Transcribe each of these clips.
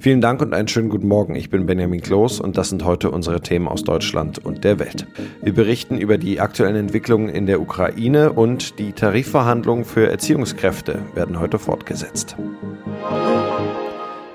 Vielen Dank und einen schönen guten Morgen. Ich bin Benjamin Kloß und das sind heute unsere Themen aus Deutschland und der Welt. Wir berichten über die aktuellen Entwicklungen in der Ukraine und die Tarifverhandlungen für Erziehungskräfte werden heute fortgesetzt.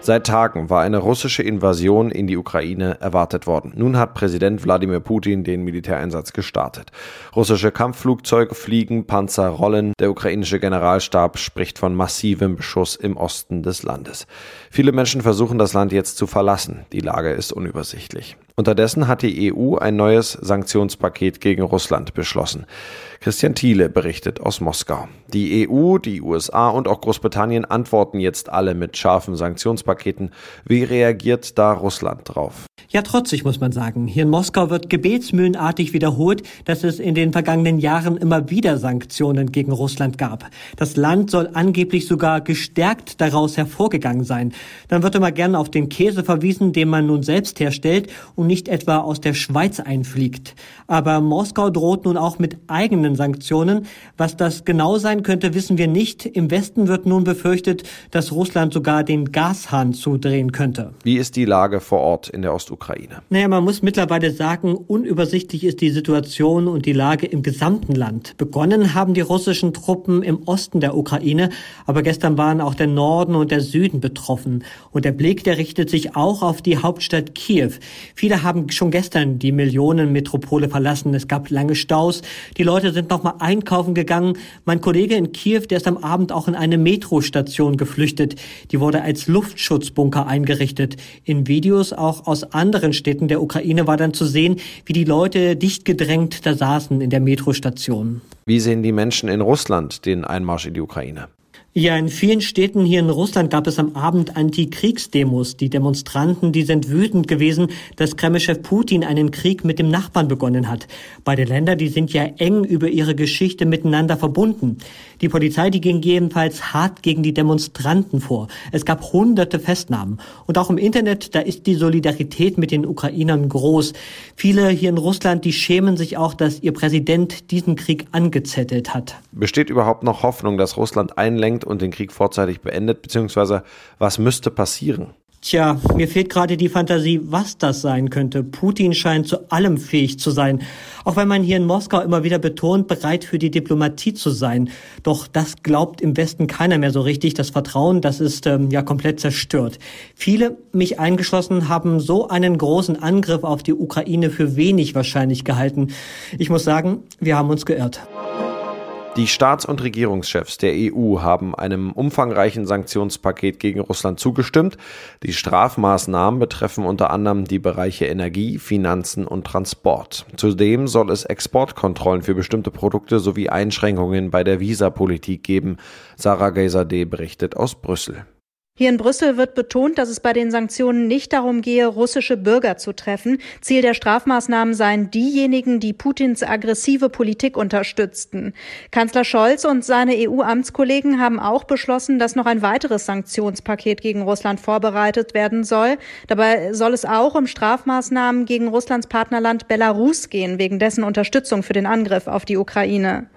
Seit Tagen war eine russische Invasion in die Ukraine erwartet worden. Nun hat Präsident Wladimir Putin den Militäreinsatz gestartet. Russische Kampfflugzeuge fliegen, Panzer rollen. Der ukrainische Generalstab spricht von massivem Beschuss im Osten des Landes. Viele Menschen versuchen das Land jetzt zu verlassen. Die Lage ist unübersichtlich. Unterdessen hat die EU ein neues Sanktionspaket gegen Russland beschlossen. Christian Thiele berichtet aus Moskau. Die EU, die USA und auch Großbritannien antworten jetzt alle mit scharfen Sanktionspaketen. Wie reagiert da Russland drauf? Ja, trotzig muss man sagen. Hier in Moskau wird gebetsmühlenartig wiederholt, dass es in den vergangenen Jahren immer wieder Sanktionen gegen Russland gab. Das Land soll angeblich sogar gestärkt daraus hervorgegangen sein. Dann wird immer gerne auf den Käse verwiesen, den man nun selbst herstellt und nicht etwa aus der Schweiz einfliegt. Aber Moskau droht nun auch mit eigenen Sanktionen. Was das genau sein könnte, wissen wir nicht. Im Westen wird nun befürchtet, dass Russland sogar den Gashahn zudrehen könnte. Wie ist die Lage vor Ort in der Ostukraine? Ukraine? Naja, man muss mittlerweile sagen, unübersichtlich ist die Situation und die Lage im gesamten Land. Begonnen haben die russischen Truppen im Osten der Ukraine, aber gestern waren auch der Norden und der Süden betroffen. Und der Blick, der richtet sich auch auf die Hauptstadt Kiew. Viele haben schon gestern die Millionenmetropole verlassen. Es gab lange Staus. Die Leute sind nochmal einkaufen gegangen. Mein Kollege in Kiew, der ist am Abend auch in eine Metrostation geflüchtet. Die wurde als Luftschutzbunker eingerichtet. In Videos auch aus anderen Städten der Ukraine war dann zu sehen, wie die Leute dicht gedrängt da saßen in der Metrostation. Wie sehen die Menschen in Russland den Einmarsch in die Ukraine? Ja, in vielen Städten hier in Russland gab es am Abend Antikriegsdemos. Die Demonstranten, die sind wütend gewesen, dass Kremlchef Putin einen Krieg mit dem Nachbarn begonnen hat. Beide Länder, die sind ja eng über ihre Geschichte miteinander verbunden. Die Polizei, die ging jedenfalls hart gegen die Demonstranten vor. Es gab hunderte Festnahmen. Und auch im Internet, da ist die Solidarität mit den Ukrainern groß. Viele hier in Russland, die schämen sich auch, dass ihr Präsident diesen Krieg angezettelt hat. Besteht überhaupt noch Hoffnung, dass Russland einlenkt anfängt und den Krieg vorzeitig beendet, beziehungsweise was müsste passieren? Tja, mir fehlt gerade die Fantasie, was das sein könnte. Putin scheint zu allem fähig zu sein. Auch wenn man hier in Moskau immer wieder betont, bereit für die Diplomatie zu sein. Doch das glaubt im Westen keiner mehr so richtig. Das Vertrauen, das ist ähm, ja komplett zerstört. Viele, mich eingeschlossen, haben so einen großen Angriff auf die Ukraine für wenig wahrscheinlich gehalten. Ich muss sagen, wir haben uns geirrt. Die Staats- und Regierungschefs der EU haben einem umfangreichen Sanktionspaket gegen Russland zugestimmt. Die Strafmaßnahmen betreffen unter anderem die Bereiche Energie, Finanzen und Transport. Zudem soll es Exportkontrollen für bestimmte Produkte sowie Einschränkungen bei der Visapolitik geben. Sarah Gaysadeh berichtet aus Brüssel. Hier in Brüssel wird betont, dass es bei den Sanktionen nicht darum gehe, russische Bürger zu treffen. Ziel der Strafmaßnahmen seien diejenigen, die Putins aggressive Politik unterstützten. Kanzler Scholz und seine EU-Amtskollegen haben auch beschlossen, dass noch ein weiteres Sanktionspaket gegen Russland vorbereitet werden soll. Dabei soll es auch um Strafmaßnahmen gegen Russlands Partnerland Belarus gehen, wegen dessen Unterstützung für den Angriff auf die Ukraine.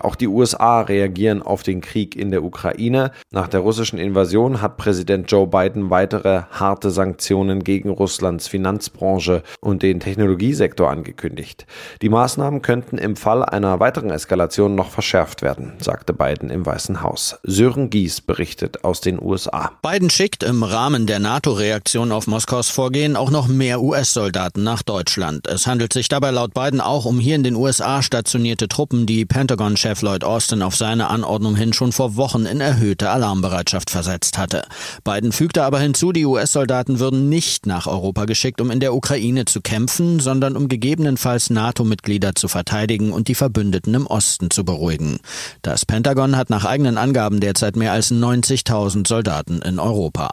Auch die USA reagieren auf den Krieg in der Ukraine. Nach der russischen Invasion hat Präsident Joe Biden weitere harte Sanktionen gegen Russlands Finanzbranche und den Technologiesektor angekündigt. Die Maßnahmen könnten im Fall einer weiteren Eskalation noch verschärft werden, sagte Biden im Weißen Haus. Sören Gies berichtet aus den USA. Biden schickt im Rahmen der NATO-Reaktion auf Moskaus Vorgehen auch noch mehr US-Soldaten nach Deutschland. Es handelt sich dabei laut Biden auch um hier in den USA stationierte Truppen, die Pentagon Chef Lloyd Austin auf seine Anordnung hin schon vor Wochen in erhöhte Alarmbereitschaft versetzt hatte. Biden fügte aber hinzu, die US-Soldaten würden nicht nach Europa geschickt, um in der Ukraine zu kämpfen, sondern um gegebenenfalls NATO-Mitglieder zu verteidigen und die Verbündeten im Osten zu beruhigen. Das Pentagon hat nach eigenen Angaben derzeit mehr als 90.000 Soldaten in Europa.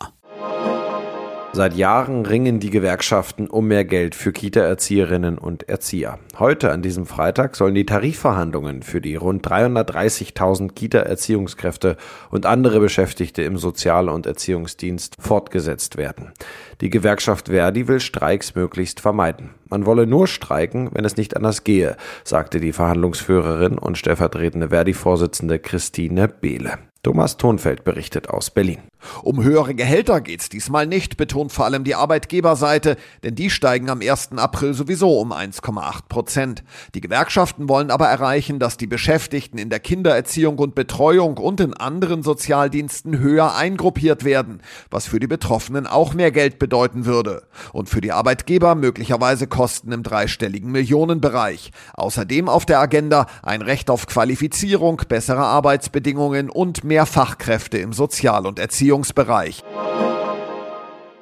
Seit Jahren ringen die Gewerkschaften um mehr Geld für Kita-Erzieherinnen und Erzieher. Heute, an diesem Freitag, sollen die Tarifverhandlungen für die rund 330.000 Kita-Erziehungskräfte und andere Beschäftigte im Sozial- und Erziehungsdienst fortgesetzt werden. Die Gewerkschaft Verdi will Streiks möglichst vermeiden. Man wolle nur streiken, wenn es nicht anders gehe, sagte die Verhandlungsführerin und stellvertretende Verdi-Vorsitzende Christine Behle. Thomas Thonfeld berichtet aus Berlin. Um höhere Gehälter geht's diesmal nicht, betont vor allem die Arbeitgeberseite, denn die steigen am 1. April sowieso um 1,8 Prozent. Die Gewerkschaften wollen aber erreichen, dass die Beschäftigten in der Kindererziehung und Betreuung und in anderen Sozialdiensten höher eingruppiert werden, was für die Betroffenen auch mehr Geld bedeuten würde. Und für die Arbeitgeber möglicherweise Kosten im dreistelligen Millionenbereich. Außerdem auf der Agenda ein Recht auf Qualifizierung, bessere Arbeitsbedingungen und mehr Fachkräfte im Sozial- und Erziehungsbereich.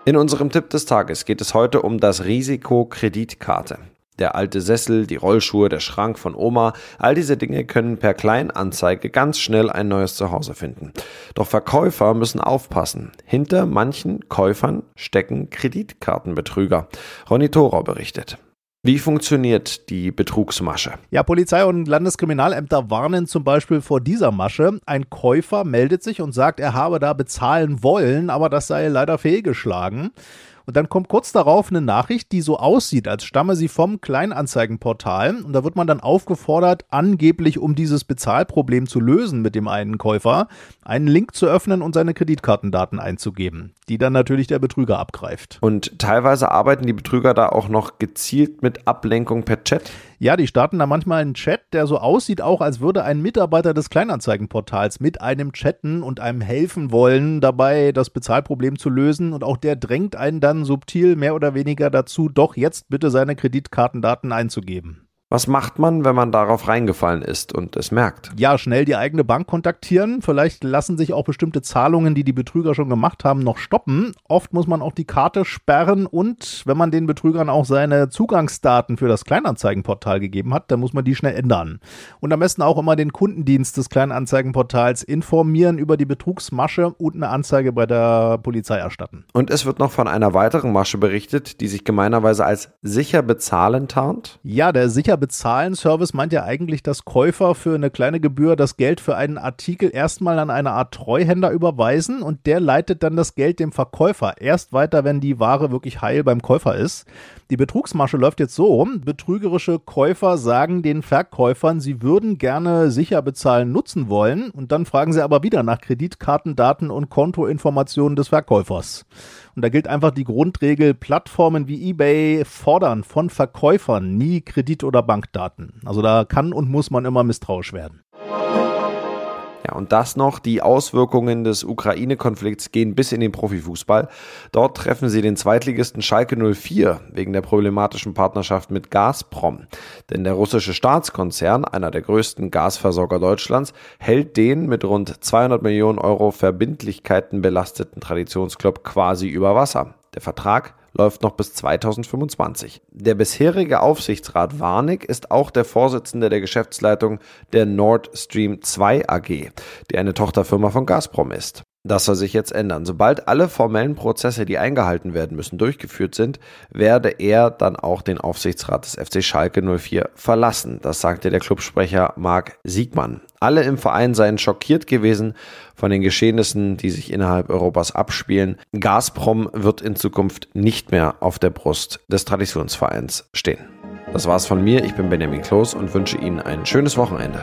In unserem Tipp des Tages geht es heute um das Risiko Kreditkarte. Der alte Sessel, die Rollschuhe, der Schrank von Oma, all diese Dinge können per Kleinanzeige ganz schnell ein neues Zuhause finden. Doch Verkäufer müssen aufpassen. Hinter manchen Käufern stecken Kreditkartenbetrüger. Ronny Thorau berichtet. Wie funktioniert die Betrugsmasche? Ja, Polizei und Landeskriminalämter warnen zum Beispiel vor dieser Masche. Ein Käufer meldet sich und sagt, er habe da bezahlen wollen, aber das sei leider fehlgeschlagen. Und dann kommt kurz darauf eine Nachricht, die so aussieht, als stamme sie vom Kleinanzeigenportal. Und da wird man dann aufgefordert, angeblich um dieses Bezahlproblem zu lösen mit dem einen Käufer, einen Link zu öffnen und seine Kreditkartendaten einzugeben, die dann natürlich der Betrüger abgreift. Und teilweise arbeiten die Betrüger da auch noch gezielt mit Ablenkung per Chat? Ja, die starten da manchmal einen Chat, der so aussieht, auch als würde ein Mitarbeiter des Kleinanzeigenportals mit einem chatten und einem helfen wollen, dabei das Bezahlproblem zu lösen. Und auch der drängt einen dann subtil mehr oder weniger dazu, doch jetzt bitte seine Kreditkartendaten einzugeben. Was macht man, wenn man darauf reingefallen ist und es merkt? Ja, schnell die eigene Bank kontaktieren. Vielleicht lassen sich auch bestimmte Zahlungen, die die Betrüger schon gemacht haben, noch stoppen. Oft muss man auch die Karte sperren und wenn man den Betrügern auch seine Zugangsdaten für das Kleinanzeigenportal gegeben hat, dann muss man die schnell ändern. Und am besten auch immer den Kundendienst des Kleinanzeigenportals informieren über die Betrugsmasche und eine Anzeige bei der Polizei erstatten. Und es wird noch von einer weiteren Masche berichtet, die sich gemeinerweise als sicher bezahlen tarnt? Ja, der sicher bezahlen Service meint ja eigentlich, dass Käufer für eine kleine Gebühr das Geld für einen Artikel erstmal an eine Art Treuhänder überweisen und der leitet dann das Geld dem Verkäufer erst weiter, wenn die Ware wirklich heil beim Käufer ist. Die Betrugsmasche läuft jetzt so, betrügerische Käufer sagen den Verkäufern, sie würden gerne sicher bezahlen nutzen wollen und dann fragen sie aber wieder nach Kreditkartendaten und Kontoinformationen des Verkäufers. Und da gilt einfach die Grundregel, Plattformen wie eBay fordern von Verkäufern nie Kredit- oder Bankdaten. Also da kann und muss man immer misstrauisch werden. Und das noch, die Auswirkungen des Ukraine-Konflikts gehen bis in den Profifußball. Dort treffen sie den Zweitligisten Schalke 04 wegen der problematischen Partnerschaft mit Gazprom. Denn der russische Staatskonzern, einer der größten Gasversorger Deutschlands, hält den mit rund 200 Millionen Euro Verbindlichkeiten belasteten Traditionsclub quasi über Wasser. Der Vertrag läuft noch bis 2025. Der bisherige Aufsichtsrat Warnig ist auch der Vorsitzende der Geschäftsleitung der Nord Stream 2 AG, die eine Tochterfirma von Gazprom ist. Das soll sich jetzt ändern. Sobald alle formellen Prozesse, die eingehalten werden müssen, durchgeführt sind, werde er dann auch den Aufsichtsrat des FC Schalke 04 verlassen. Das sagte der Clubsprecher Marc Siegmann. Alle im Verein seien schockiert gewesen von den Geschehnissen, die sich innerhalb Europas abspielen. Gazprom wird in Zukunft nicht mehr auf der Brust des Traditionsvereins stehen. Das war's von mir. Ich bin Benjamin Kloß und wünsche Ihnen ein schönes Wochenende.